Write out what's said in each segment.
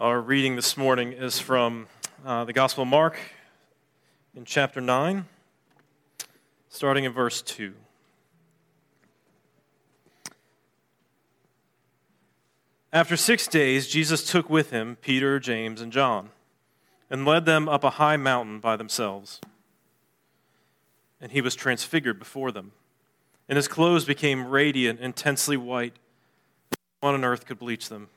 Our reading this morning is from uh, the Gospel of Mark in chapter 9, starting in verse 2. After six days, Jesus took with him Peter, James, and John and led them up a high mountain by themselves. And he was transfigured before them, and his clothes became radiant, intensely white. No one on earth could bleach them.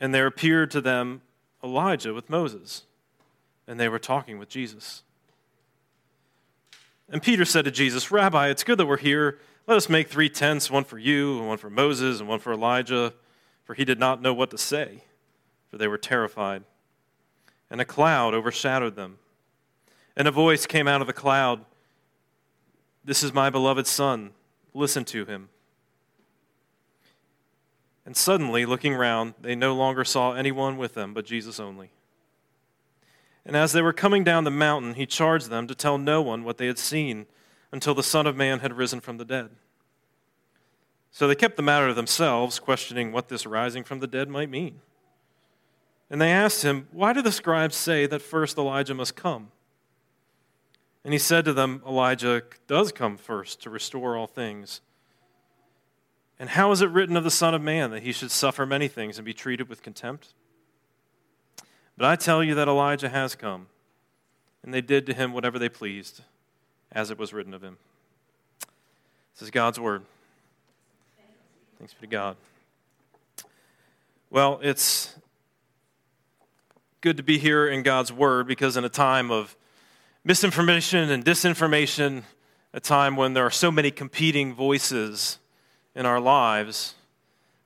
And there appeared to them Elijah with Moses, and they were talking with Jesus. And Peter said to Jesus, Rabbi, it's good that we're here. Let us make three tents one for you, and one for Moses, and one for Elijah. For he did not know what to say, for they were terrified. And a cloud overshadowed them. And a voice came out of the cloud This is my beloved Son. Listen to him. And suddenly, looking round, they no longer saw anyone with them but Jesus only. And as they were coming down the mountain, he charged them to tell no one what they had seen until the Son of Man had risen from the dead. So they kept the matter to themselves, questioning what this rising from the dead might mean. And they asked him, Why do the scribes say that first Elijah must come? And he said to them, Elijah does come first to restore all things. And how is it written of the Son of Man that he should suffer many things and be treated with contempt? But I tell you that Elijah has come, and they did to him whatever they pleased, as it was written of him. This is God's word. Thanks be to God. Well, it's good to be here in God's word because in a time of misinformation and disinformation, a time when there are so many competing voices, in our lives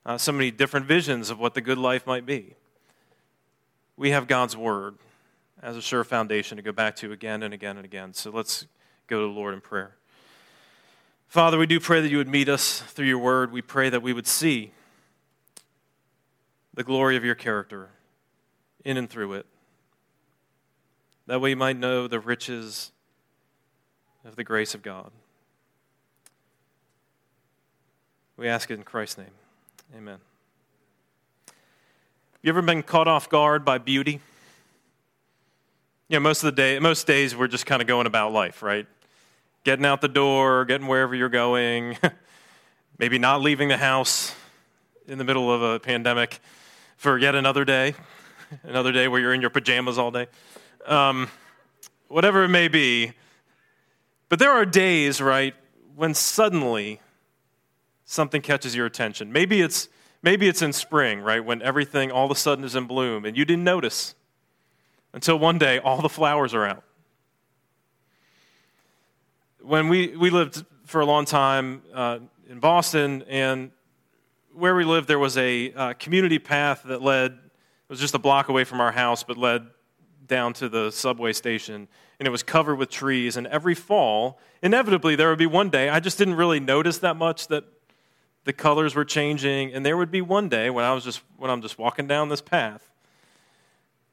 uh, so many different visions of what the good life might be. We have God's Word as a sure foundation to go back to again and again and again. So let's go to the Lord in prayer. Father, we do pray that you would meet us through your Word. We pray that we would see the glory of your character in and through it. That we might know the riches of the grace of God. We ask it in Christ's name. Amen. You ever been caught off guard by beauty? You know, most of the day, most days we're just kind of going about life, right? Getting out the door, getting wherever you're going, maybe not leaving the house in the middle of a pandemic for yet another day, another day where you're in your pajamas all day. Um, whatever it may be. But there are days, right, when suddenly something catches your attention. Maybe it's, maybe it's in spring, right, when everything all of a sudden is in bloom and you didn't notice until one day all the flowers are out. When we, we lived for a long time uh, in Boston, and where we lived, there was a uh, community path that led, it was just a block away from our house, but led down to the subway station and it was covered with trees and every fall inevitably there would be one day i just didn't really notice that much that the colors were changing, and there would be one day when I was just when I'm just walking down this path,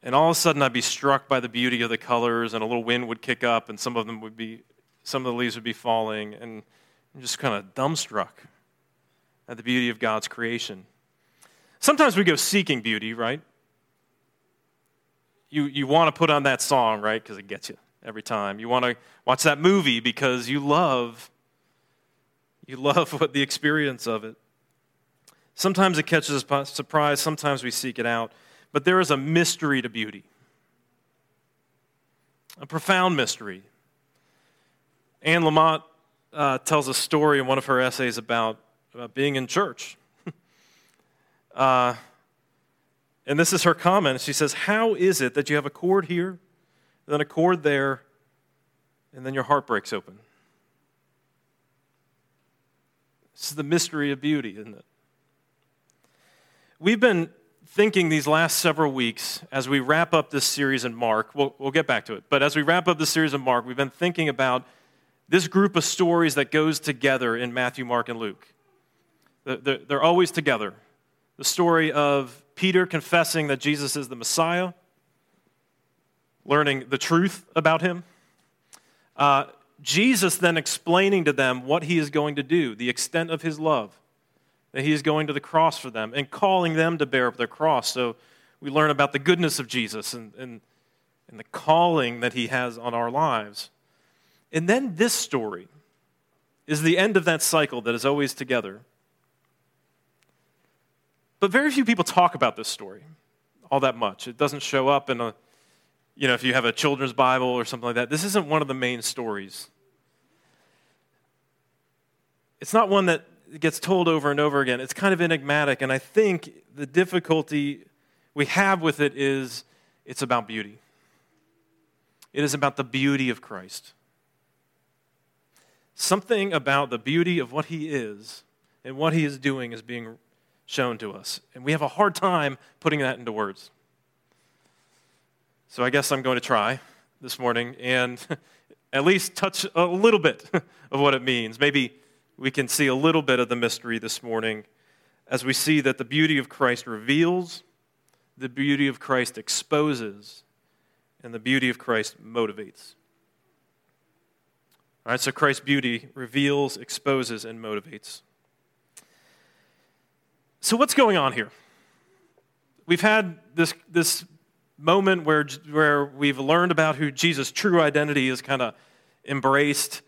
and all of a sudden I'd be struck by the beauty of the colors, and a little wind would kick up, and some of them would be, some of the leaves would be falling, and I'm just kind of dumbstruck at the beauty of God's creation. Sometimes we go seeking beauty, right? You, you want to put on that song, right? Because it gets you every time. You want to watch that movie because you love you love what the experience of it. Sometimes it catches us by surprise, sometimes we seek it out. But there is a mystery to beauty, a profound mystery. Anne Lamott uh, tells a story in one of her essays about, about being in church. uh, and this is her comment. She says, How is it that you have a chord here, then a chord there, and then your heart breaks open? This is the mystery of beauty, isn't it? We've been thinking these last several weeks as we wrap up this series in Mark. We'll, we'll get back to it. But as we wrap up this series in Mark, we've been thinking about this group of stories that goes together in Matthew, Mark, and Luke. They're, always together. The story of Peter confessing that Jesus is the Messiah, learning the truth about him. Uh, Jesus then explaining to them what he is going to do, the extent of his love, that he is going to the cross for them and calling them to bear up their cross. So we learn about the goodness of Jesus and, and, and the calling that he has on our lives. And then this story is the end of that cycle that is always together. But very few people talk about this story all that much. It doesn't show up in a, you know, if you have a children's Bible or something like that. This isn't one of the main stories. It's not one that gets told over and over again. It's kind of enigmatic, and I think the difficulty we have with it is it's about beauty. It is about the beauty of Christ. Something about the beauty of what he is and what he is doing is being shown to us. And we have a hard time putting that into words. So I guess I'm going to try this morning and at least touch a little bit of what it means. Maybe we can see a little bit of the mystery this morning as we see that the beauty of Christ reveals, the beauty of Christ exposes, and the beauty of Christ motivates. All right, so Christ's beauty reveals, exposes, and motivates. So, what's going on here? We've had this, this moment where, where we've learned about who Jesus' true identity is kind of embraced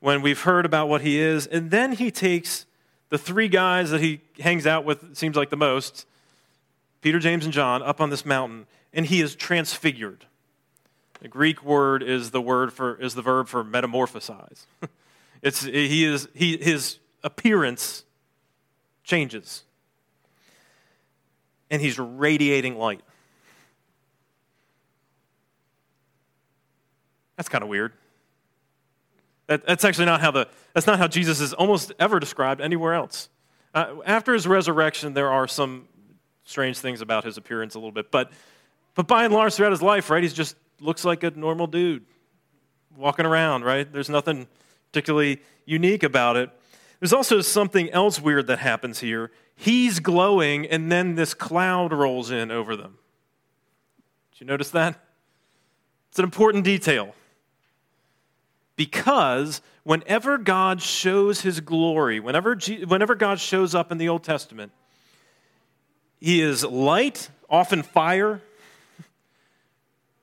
when we've heard about what he is. And then he takes the three guys that he hangs out with, seems like the most Peter, James, and John up on this mountain, and he is transfigured. The Greek word is the word for is the verb for metamorphosize. it's he is he his appearance changes. And he's radiating light. That's kind of weird. That, that's actually not how the, that's not how Jesus is almost ever described anywhere else. Uh, after his resurrection, there are some strange things about his appearance a little bit, but, but by and large, throughout his life, right, he just looks like a normal dude walking around, right? There's nothing particularly unique about it. There's also something else weird that happens here. He's glowing, and then this cloud rolls in over them. Did you notice that? It's an important detail. Because whenever God shows his glory, whenever, whenever God shows up in the Old Testament, he is light, often fire,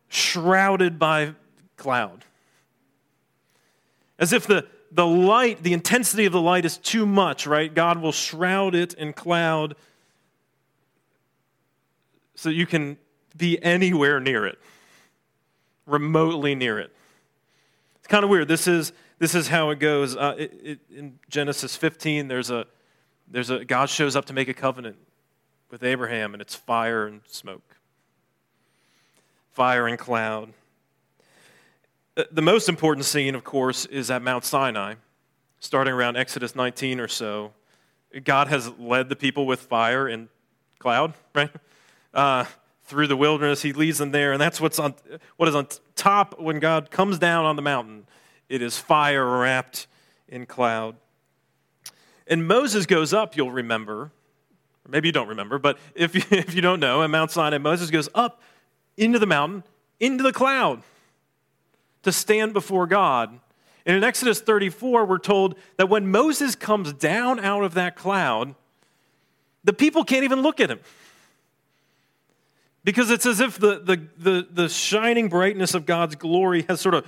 shrouded by cloud. As if the, the light, the intensity of the light is too much, right? God will shroud it in cloud so you can be anywhere near it, remotely near it. It's kind of weird. This is, this is how it goes. Uh, it, it, in Genesis 15, there's a, there's a, God shows up to make a covenant with Abraham, and it's fire and smoke, fire and cloud. Uh, the most important scene, of course, is at Mount Sinai, starting around Exodus 19 or so. God has led the people with fire and cloud, right? Uh, through the wilderness. He leads them there, and that's what's on what is on top when God comes down on the mountain. It is fire wrapped in cloud. And Moses goes up, you'll remember, maybe you don't remember, but if you, if you don't know, at Mount Sinai, Moses goes up into the mountain, into the cloud, to stand before God. And in Exodus 34, we're told that when Moses comes down out of that cloud, the people can't even look at him. Because it's as if the, the, the, the shining brightness of God's glory has sort of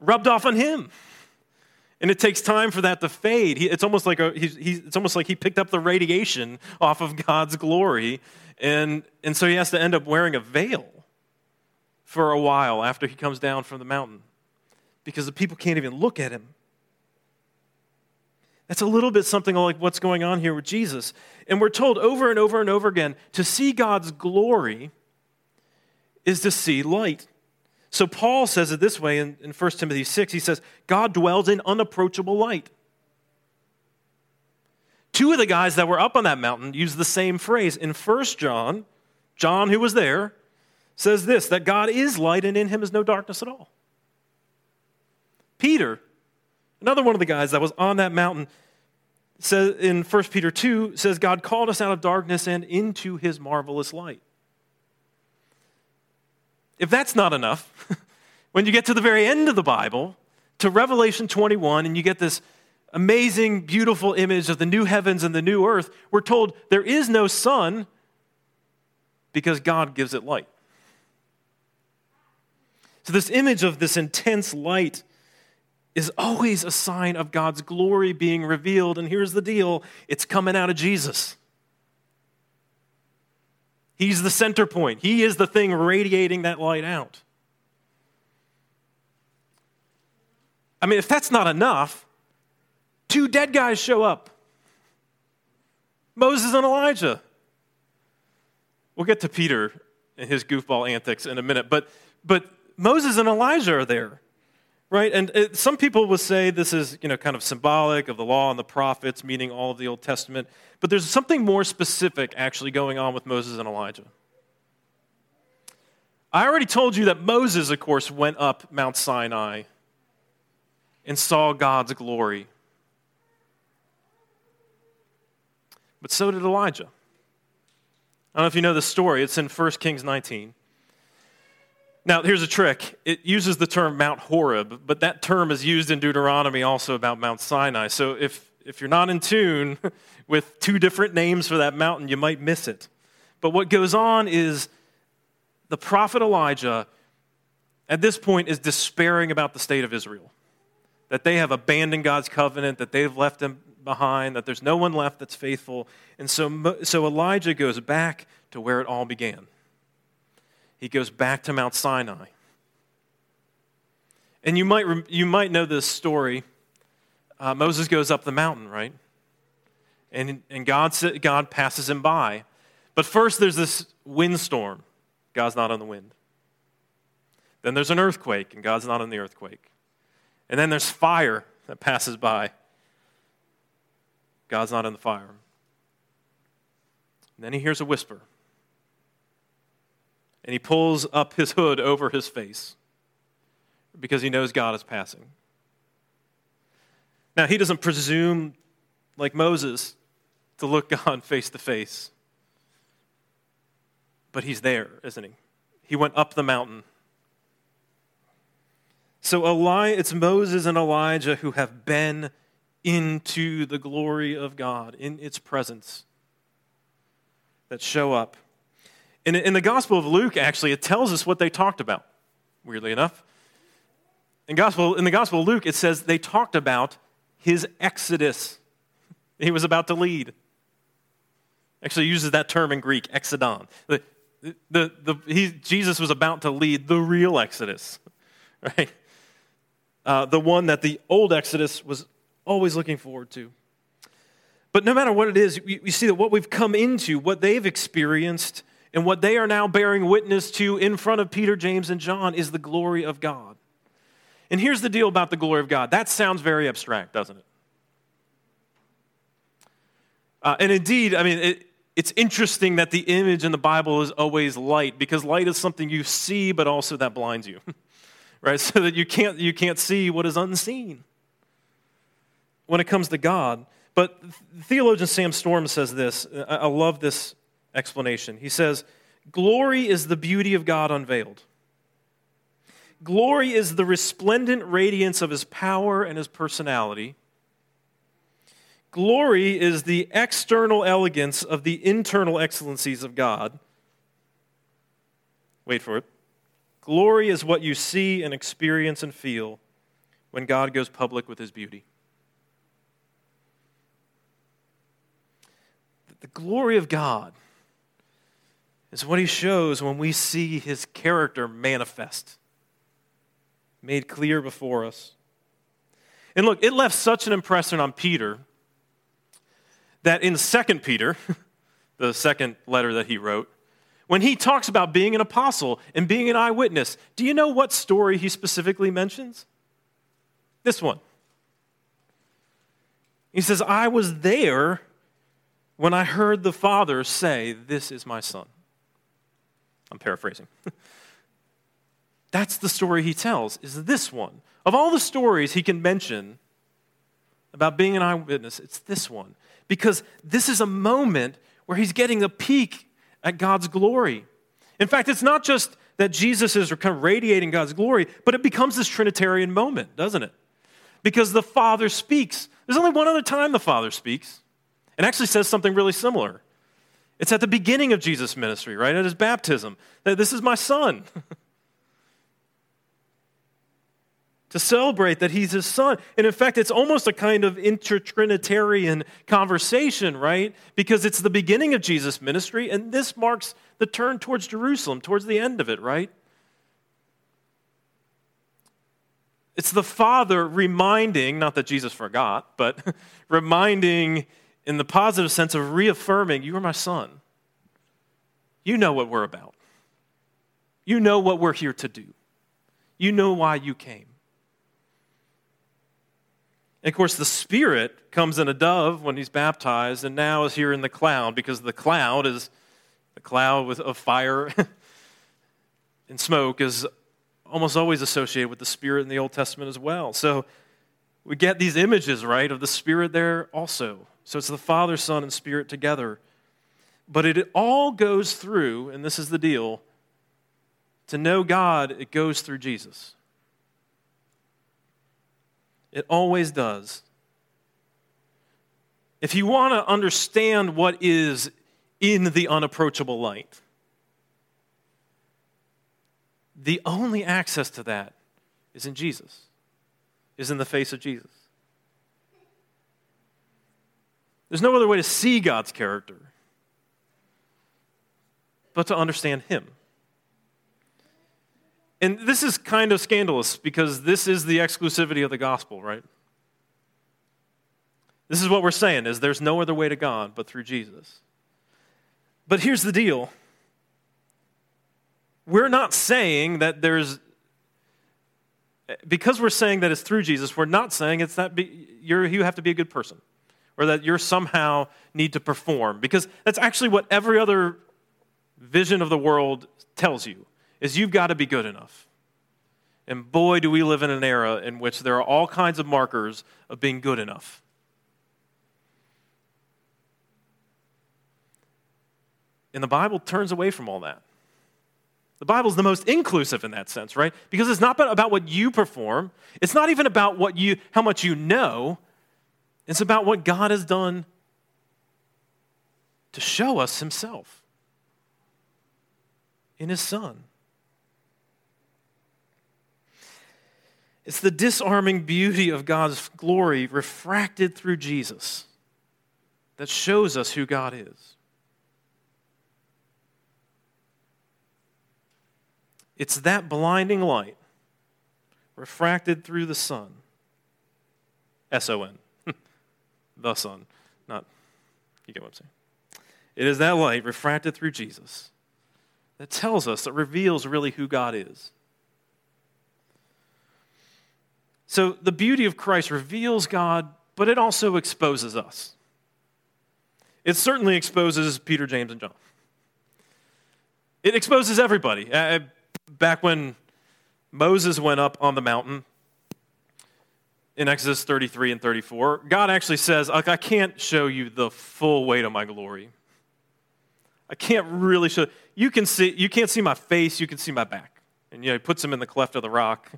rubbed off on him. And it takes time for that to fade. He, it's, almost like a, he's, he's, it's almost like he picked up the radiation off of God's glory. And, and so he has to end up wearing a veil for a while after he comes down from the mountain because the people can't even look at him. That's a little bit something like what's going on here with Jesus. And we're told over and over and over again to see God's glory is to see light. So Paul says it this way in, in 1 Timothy 6. He says, God dwells in unapproachable light. Two of the guys that were up on that mountain use the same phrase. In 1 John, John, who was there, says this that God is light and in him is no darkness at all. Peter, Another one of the guys that was on that mountain says in 1 Peter 2 says God called us out of darkness and into his marvelous light. If that's not enough, when you get to the very end of the Bible, to Revelation 21, and you get this amazing, beautiful image of the new heavens and the new earth, we're told there is no sun because God gives it light. So, this image of this intense light is always a sign of God's glory being revealed. And here's the deal it's coming out of Jesus. He's the center point, He is the thing radiating that light out. I mean, if that's not enough, two dead guys show up Moses and Elijah. We'll get to Peter and his goofball antics in a minute, but, but Moses and Elijah are there, right? And it, some people will say this is, you know, kind of symbolic of the law and the prophets, meaning all of the Old Testament. But there's something more specific actually going on with Moses and Elijah. I already told you that Moses, of course, went up Mount Sinai and saw God's glory. But so did Elijah. I don't know if you know the story. It's in 1 Kings 19. Now, here's a trick. It uses the term Mount Horeb, but that term is used in Deuteronomy also about Mount Sinai. So if, if you're not in tune with two different names for that mountain, you might miss it. But what goes on is the prophet Elijah, at this point, is despairing about the state of Israel. That they have abandoned God's covenant, that they've left him behind, that there's no one left that's faithful. And so, so Elijah goes back to where it all began he goes back to Mount Sinai. And you might, you might know this story. Uh, Moses goes up the mountain, right? And, and God, God passes him by. But first, there's this windstorm. God's not on the wind. Then there's an earthquake, and God's not on the earthquake. And then there's fire that passes by. God's not in the fire. And then he hears a whisper and he pulls up his hood over his face because he knows God is passing. Now, he doesn't presume, like Moses, to look God face to face. But he's there, isn't he? He went up the mountain. So Eli- it's Moses and Elijah who have been into the glory of God, in its presence, that show up. In, in the Gospel of Luke, actually, it tells us what they talked about, weirdly enough. In, gospel, in the Gospel of Luke, it says they talked about his exodus. He was about to lead. Actually, uses that term in Greek, exodon. The, the, the, he, Jesus was about to lead the real exodus, right? Uh, the one that the old exodus was always looking forward to. But no matter what it is, we see that what we've come into, what they've experienced, and what they are now bearing witness to in front of Peter, James, and John is the glory of God. And here's the deal about the glory of God that sounds very abstract, doesn't it? Uh, and indeed, I mean, it, it's interesting that the image in the Bible is always light because light is something you see, but also that blinds you, right? So that you can't, you can't see what is unseen when it comes to God. But theologian Sam Storms says this. I love this explanation. He says, Glory is the beauty of God unveiled. Glory is the resplendent radiance of his power and his personality. Glory is the external elegance of the internal excellencies of God. Wait for it. Glory is what you see and experience and feel when God goes public with his beauty. The glory of God is what he shows when we see his character manifest, made clear before us. And look, it left such an impression on Peter that in 2 Peter, the second letter that he wrote, when he talks about being an apostle and being an eyewitness, do you know what story he specifically mentions? This one. He says, I was there when I heard the Father say, This is my Son. I'm paraphrasing. That's the story he tells, is this one. Of all the stories he can mention about being an eyewitness, it's this one. Because this is a moment where he's getting a peek at God's glory. In fact, it's not just that Jesus is kind of radiating God's glory, but it becomes this Trinitarian moment, doesn't it? Because the Father speaks. There's only one other time the Father speaks, and actually says something really similar. It's at the beginning of Jesus' ministry, right? At his baptism. This is my son. to celebrate that he's his son. And in fact, it's almost a kind of intertrinitarian conversation, right? Because it's the beginning of Jesus' ministry, and this marks the turn towards Jerusalem, towards the end of it, right? It's the Father reminding, not that Jesus forgot, but reminding in the positive sense of reaffirming, You are my son. You know what we're about. You know what we're here to do. You know why you came. And of course, the Spirit comes in a dove when he's baptized, and now is here in the cloud because the cloud is the cloud with, of fire and smoke is almost always associated with the Spirit in the Old Testament as well. So we get these images, right, of the Spirit there also. So it's the Father, Son, and Spirit together. But it all goes through, and this is the deal to know God, it goes through Jesus. It always does. If you want to understand what is in the unapproachable light, the only access to that is in Jesus, is in the face of Jesus. There's no other way to see God's character but to understand Him. And this is kind of scandalous because this is the exclusivity of the gospel, right? This is what we're saying is there's no other way to God but through Jesus. But here's the deal. We're not saying that there's because we're saying that it's through Jesus, we're not saying it's that be, you have to be a good person or that you're somehow need to perform because that's actually what every other vision of the world tells you is you've got to be good enough. And boy, do we live in an era in which there are all kinds of markers of being good enough. And the Bible turns away from all that. The Bible is the most inclusive in that sense, right? Because it's not about what you perform. It's not even about what you, how much you know. It's about what God has done to show us Himself in His Son. It's the disarming beauty of God's glory refracted through Jesus that shows us who God is. It's that blinding light refracted through the Son. S O N. the Son. Not, you get what I'm saying. It is that light refracted through Jesus that tells us, that reveals really who God is. So the beauty of Christ reveals God, but it also exposes us. It certainly exposes Peter, James, and John. It exposes everybody. Uh, back when Moses went up on the mountain in Exodus 33 and 34, God actually says, I can't show you the full weight of my glory. I can't really show you can see you can't see my face, you can see my back. And you know, he puts him in the cleft of the rock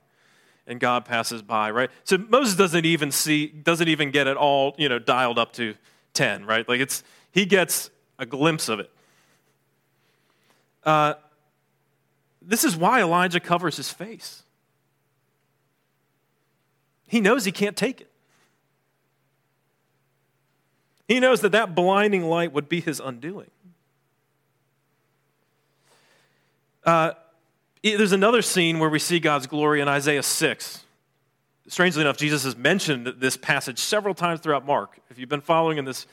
and God passes by, right? So Moses doesn't even see, doesn't even get it all, you know, dialed up to 10, right? Like it's, he gets a glimpse of it. Uh, this is why Elijah covers his face. He knows he can't take it. He knows that that blinding light would be his undoing. Uh, there's another scene where we see God's glory in Isaiah 6. Strangely enough, Jesus has mentioned this passage several times throughout Mark. If you've been following in this,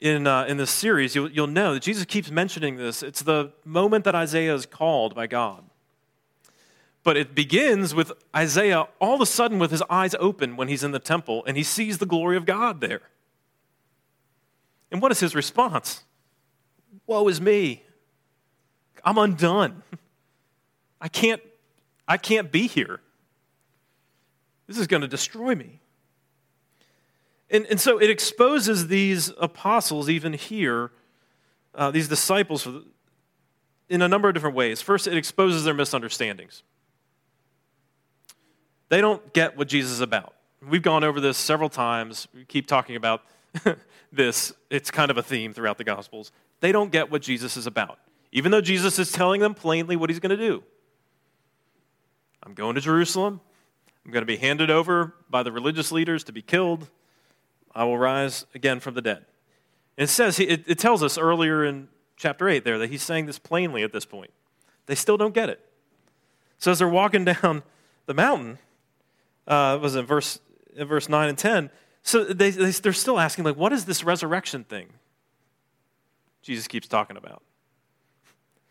in, uh, in this series, you'll, you'll know that Jesus keeps mentioning this. It's the moment that Isaiah is called by God. But it begins with Isaiah all of a sudden with his eyes open when he's in the temple and he sees the glory of God there. And what is his response? Woe is me. I'm undone. I can't, I can't be here. This is going to destroy me. And, and so it exposes these apostles, even here, uh, these disciples, in a number of different ways. First, it exposes their misunderstandings. They don't get what Jesus is about. We've gone over this several times. We keep talking about this. It's kind of a theme throughout the Gospels. They don't get what Jesus is about, even though Jesus is telling them plainly what he's going to do. I'm going to Jerusalem. I'm going to be handed over by the religious leaders to be killed. I will rise again from the dead. And it says, it, it tells us earlier in chapter 8 there that he's saying this plainly at this point. They still don't get it. So as they're walking down the mountain, uh, was in verse, in verse 9 and 10, so they, they, they're still asking, like, what is this resurrection thing Jesus keeps talking about?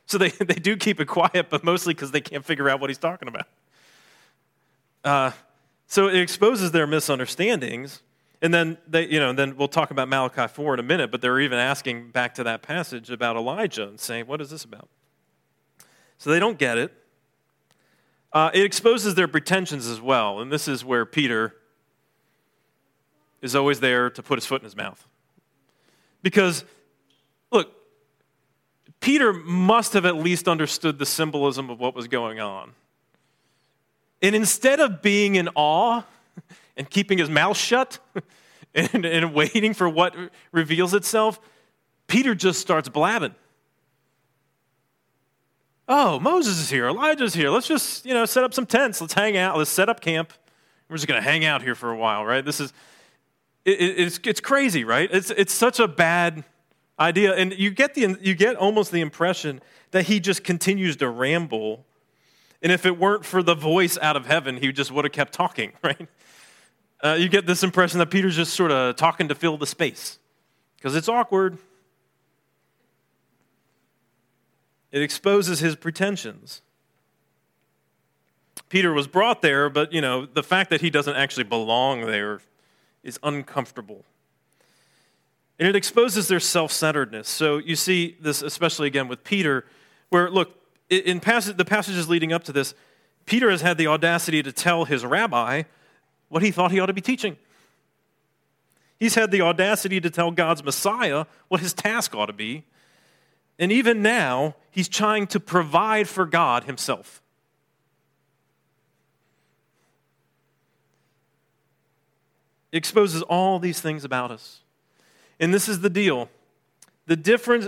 So they, they do keep it quiet, but mostly because they can't figure out what he's talking about. Uh, so it exposes their misunderstandings. And then they, you know, then we'll talk about Malachi 4 in a minute, but they're even asking back to that passage about Elijah and saying, what is this about? So they don't get it. Uh, it exposes their pretensions as well. And this is where Peter is always there to put his foot in his mouth. Because, look, Peter must have at least understood the symbolism of what was going on. And instead of being in awe and keeping his mouth shut and, and waiting for what reveals itself, Peter just starts blabbing. Oh, Moses is here, Elijah's here. Let's just, you know, set up some tents. Let's hang out. Let's set up camp. We're just going to hang out here for a while, right? This is, it, it's, it's crazy, right? It's, it's such a bad idea. And you get, the, you get almost the impression that he just continues to ramble and if it weren't for the voice out of heaven, he just would have kept talking, right? Uh, you get this impression that Peter's just sort of talking to fill the space because it's awkward. It exposes his pretensions. Peter was brought there, but you know, the fact that he doesn't actually belong there is uncomfortable. And it exposes their self centeredness. So you see this, especially again with Peter, where, look, in passage, the passages leading up to this, Peter has had the audacity to tell his rabbi what he thought he ought to be teaching. He's had the audacity to tell God's Messiah what his task ought to be. And even now, he's trying to provide for God himself. It exposes all these things about us. And this is the deal. The difference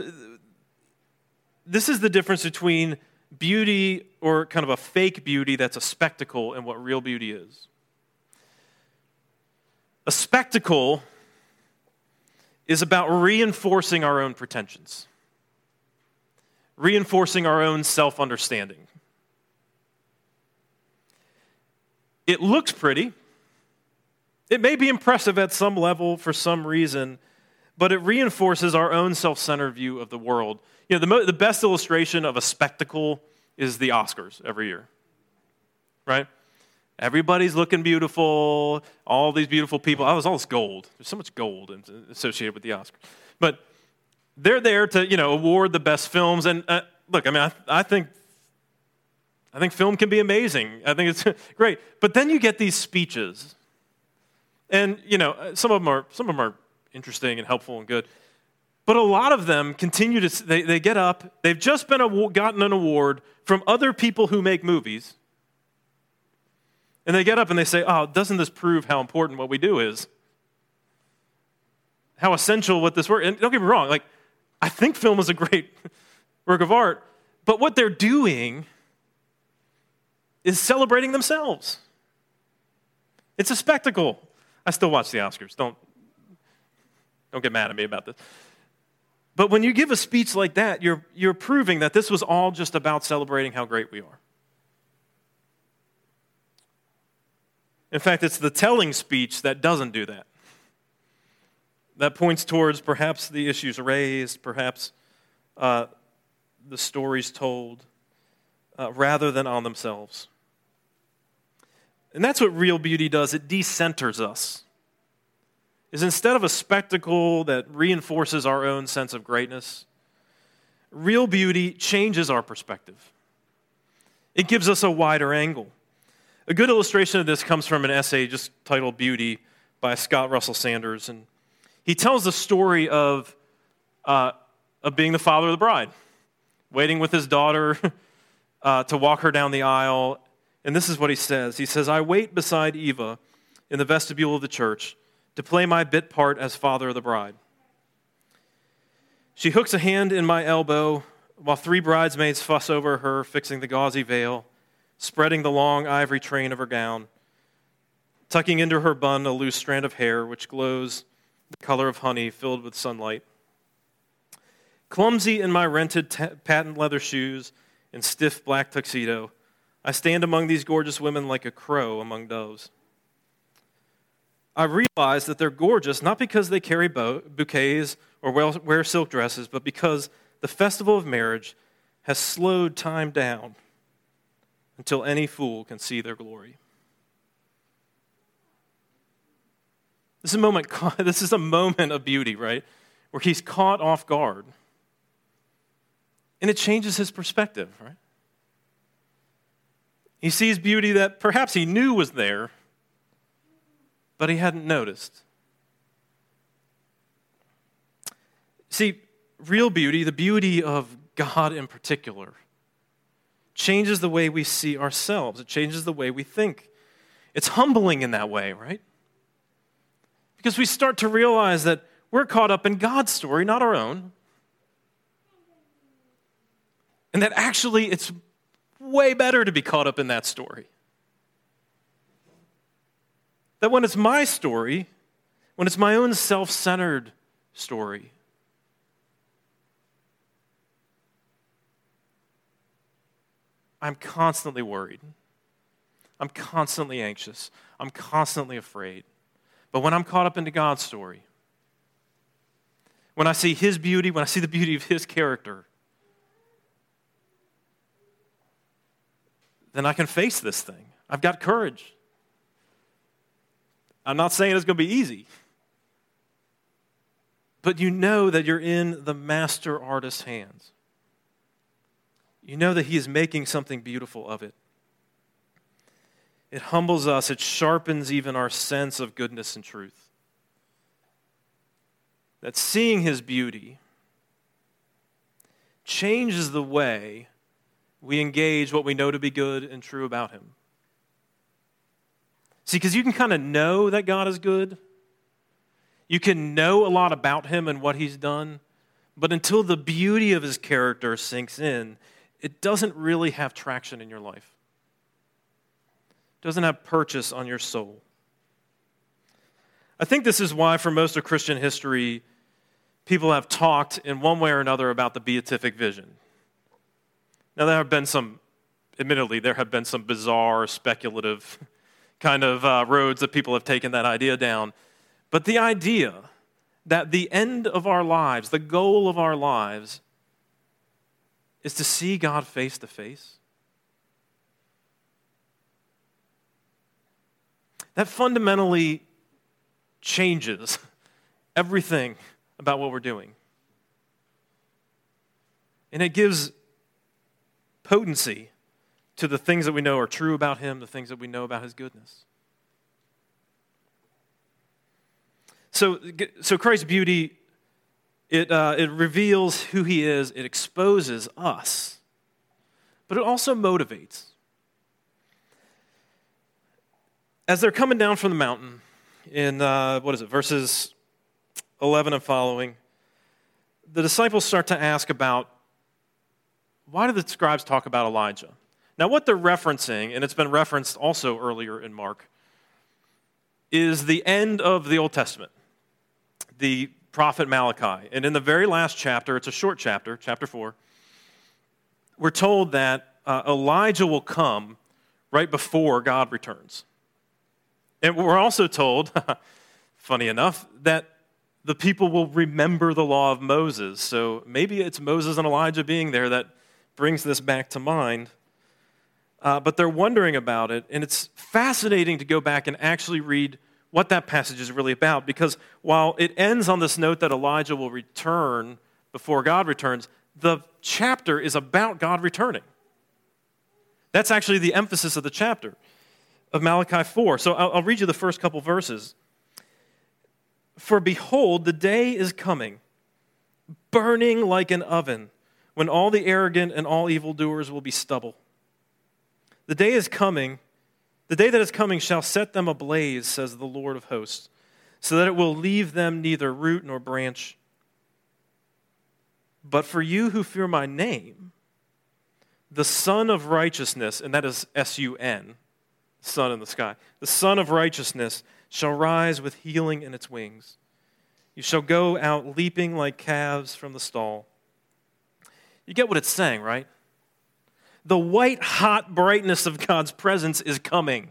this is the difference between beauty or kind of a fake beauty that's a spectacle and what real beauty is. A spectacle is about reinforcing our own pretensions, reinforcing our own self understanding. It looks pretty. It may be impressive at some level for some reason, but it reinforces our own self centered view of the world you know, the, mo- the best illustration of a spectacle is the Oscars every year, right? Everybody's looking beautiful, all these beautiful people. Oh, it's all this gold. There's so much gold associated with the Oscars. But they're there to, you know, award the best films. And uh, look, I mean, I, I, think, I think film can be amazing. I think it's great. But then you get these speeches. And, you know, some of them are, some of them are interesting and helpful and good. But a lot of them continue to, they, they get up, they've just been gotten an award from other people who make movies. And they get up and they say, oh, doesn't this prove how important what we do is? How essential what this work, and don't get me wrong, like, I think film is a great work of art, but what they're doing is celebrating themselves. It's a spectacle. I still watch the Oscars. Don't, don't get mad at me about this. But when you give a speech like that, you're, you're proving that this was all just about celebrating how great we are. In fact, it's the telling speech that doesn't do that. That points towards perhaps the issues raised, perhaps uh, the stories told, uh, rather than on themselves. And that's what real beauty does it decenters us is instead of a spectacle that reinforces our own sense of greatness, real beauty changes our perspective. It gives us a wider angle. A good illustration of this comes from an essay just titled Beauty by Scott Russell Sanders. And he tells the story of, uh, of being the father of the bride, waiting with his daughter uh, to walk her down the aisle. And this is what he says He says, I wait beside Eva in the vestibule of the church to play my bit part as father of the bride. She hooks a hand in my elbow while three bridesmaids fuss over her, fixing the gauzy veil, spreading the long ivory train of her gown, tucking into her bun a loose strand of hair which glows the color of honey filled with sunlight. Clumsy in my rented t- patent leather shoes and stiff black tuxedo, I stand among these gorgeous women like a crow among doves. I realize that they're gorgeous not because they carry bouquets or wear silk dresses, but because the festival of marriage has slowed time down until any fool can see their glory. This is a moment, this is a moment of beauty, right? Where he's caught off guard. And it changes his perspective, right? He sees beauty that perhaps he knew was there, but he hadn't noticed. See, real beauty, the beauty of God in particular, changes the way we see ourselves. It changes the way we think. It's humbling in that way, right? Because we start to realize that we're caught up in God's story, not our own. And that actually it's way better to be caught up in that story. That when it's my story, when it's my own self centered story, I'm constantly worried. I'm constantly anxious. I'm constantly afraid. But when I'm caught up into God's story, when I see His beauty, when I see the beauty of His character, then I can face this thing. I've got courage. I'm not saying it's going to be easy, but you know that you're in the master artist's hands you know that He is making something beautiful of it. It humbles us, it sharpens even our sense of goodness and truth. That seeing His beauty changes the way we engage what we know to be good and true about Him. See, because you can kind of know that God is good. You can know a lot about him and what he's done, but until the beauty of his character sinks in, it doesn't really have traction in your life. Doesn't have purchase on your soul. I think this is why, for most of Christian history, people have talked in one way or another about the beatific vision. Now, there have been some, admittedly, there have been some bizarre, speculative kind of uh, roads that people have taken that idea down. But the idea that the end of our lives, the goal of our lives, is to see God face to face. That fundamentally changes everything about what we're doing. And it gives potency to the things that we know are true about Him, the things that we know about His goodness. So, so Christ's beauty it, uh, it reveals who he is, it exposes us, but it also motivates. As they're coming down from the mountain, in uh, what is it, verses 11 and following, the disciples start to ask about why do the scribes talk about Elijah? Now, what they're referencing, and it's been referenced also earlier in Mark, is the end of the Old Testament. The prophet Malachi. And in the very last chapter, it's a short chapter, chapter 4, we're told that uh, Elijah will come right before God returns. And we're also told, funny enough, that the people will remember the law of Moses. So maybe it's Moses and Elijah being there that brings this back to mind. Uh, but they're wondering about it, and it's fascinating to go back and actually read what that passage is really about because while it ends on this note that Elijah will return before God returns, the chapter is about God returning. That's actually the emphasis of the chapter of Malachi 4. So I'll, I'll read you the first couple verses. For behold, the day is coming, burning like an oven, when all the arrogant and all evildoers will be stubble. The day is coming The day that is coming shall set them ablaze, says the Lord of hosts, so that it will leave them neither root nor branch. But for you who fear my name, the Sun of Righteousness, and that is S U N, sun in the sky, the Sun of Righteousness shall rise with healing in its wings. You shall go out leaping like calves from the stall. You get what it's saying, right? The white hot brightness of God's presence is coming.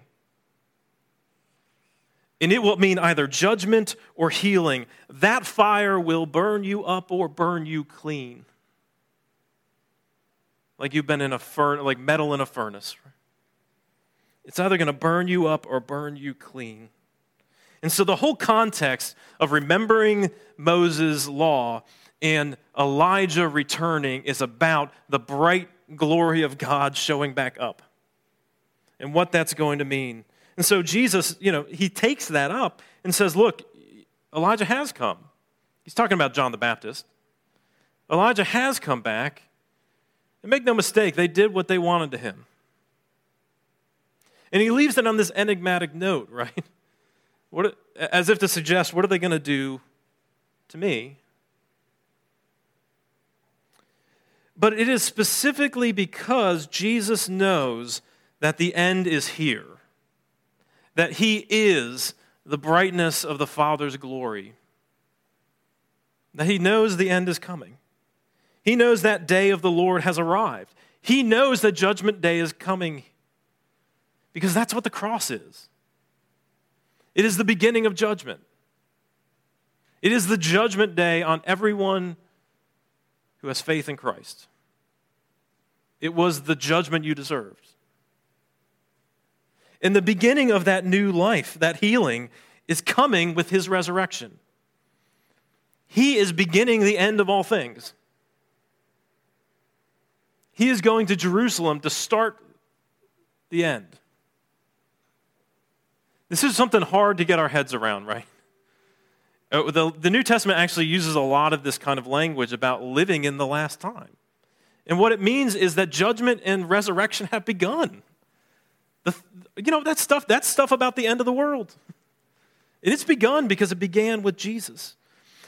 And it will mean either judgment or healing. That fire will burn you up or burn you clean. Like you've been in a furnace, like metal in a furnace. It's either going to burn you up or burn you clean. And so the whole context of remembering Moses' law and Elijah returning is about the bright glory of God showing back up and what that's going to mean. And so Jesus, you know, he takes that up and says, Look, Elijah has come. He's talking about John the Baptist. Elijah has come back. And make no mistake, they did what they wanted to him. And he leaves it on this enigmatic note, right? What, as if to suggest, what are they going to do to me? But it is specifically because Jesus knows that the end is here, that he is the brightness of the Father's glory, that he knows the end is coming. He knows that day of the Lord has arrived. He knows that judgment day is coming because that's what the cross is. It is the beginning of judgment. It is the judgment day on everyone who has faith in Christ. It was the judgment you deserved. And the beginning of that new life, that healing, is coming with his resurrection. He is beginning the end of all things. He is going to Jerusalem to start the end. This is something hard to get our heads around, right? Uh, the, the New Testament actually uses a lot of this kind of language about living in the last time. And what it means is that judgment and resurrection have begun. The, you know, that stuff, that's stuff about the end of the world. And it's begun because it began with Jesus.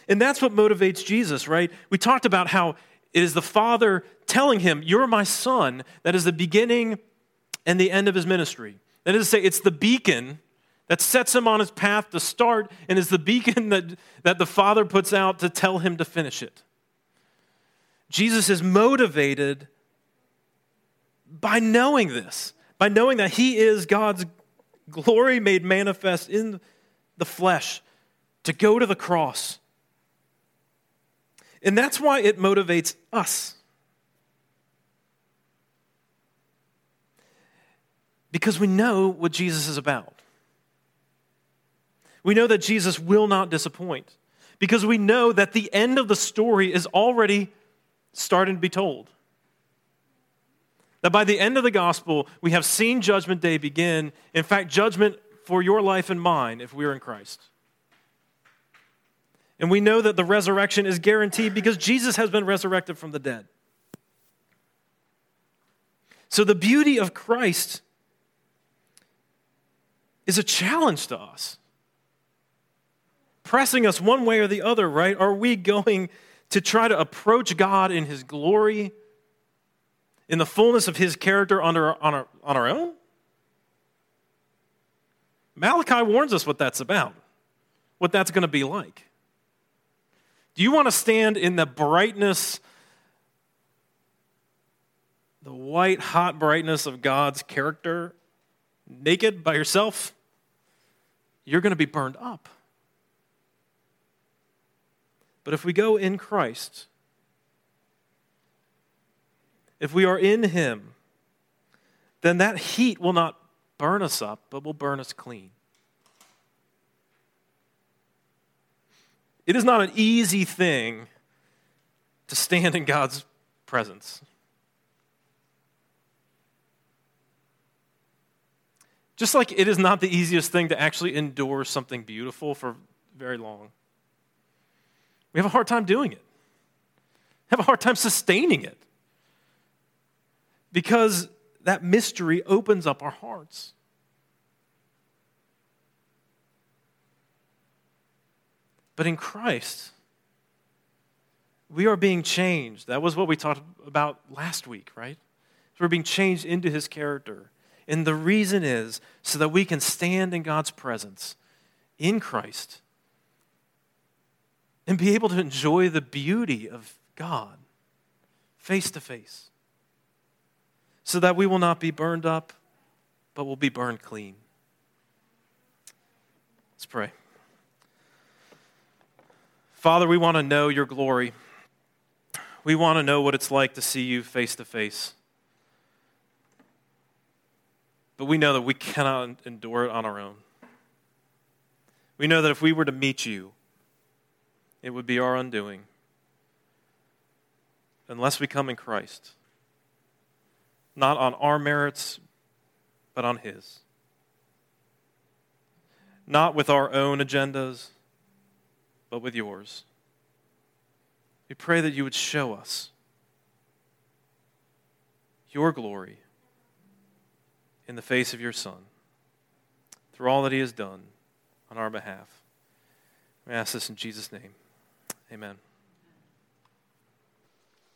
And that's what motivates Jesus, right? We talked about how it is the Father telling him, You're my son. That is the beginning and the end of his ministry. That is to say, it's the beacon that sets him on his path to start and is the beacon that, that the Father puts out to tell him to finish it. Jesus is motivated by knowing this, by knowing that he is God's glory made manifest in the flesh to go to the cross. And that's why it motivates us. Because we know what Jesus is about. We know that Jesus will not disappoint because we know that the end of the story is already starting to be told. That by the end of the gospel, we have seen Judgment Day begin. In fact, judgment for your life and mine if we're in Christ. And we know that the resurrection is guaranteed because Jesus has been resurrected from the dead. So the beauty of Christ is a challenge to us pressing us one way or the other, right? Are we going to try to approach God in His glory, in the fullness of His character on our, on our, on our own? Malachi warns us what that's about, what that's going to be like. Do you want to stand in the brightness, the white hot brightness of God's character, naked by yourself? You're going to be burned up. But if we go in Christ, if we are in Him, then that heat will not burn us up, but will burn us clean. It is not an easy thing to stand in God's presence. Just like it is not the easiest thing to actually endure something beautiful for very long. We have a hard time doing it, we have a hard time sustaining it because that mystery opens up our hearts. But in Christ, we are being changed. That was what we talked about last week, right? So we're being changed into his character. And the reason is so that we can stand in God's presence in Christ and be able to enjoy the beauty of God face to face. So that we will not be burned up, but will be burned clean. Let's pray. Father, we want to know your glory. We want to know what it's like to see you face to face. But we know that we cannot endure it on our own. We know that if we were to meet you, it would be our undoing unless we come in Christ. Not on our merits, but on His. Not with our own agendas, but with yours. We pray that you would show us your glory in the face of your Son through all that He has done on our behalf. We ask this in Jesus' name. Amen.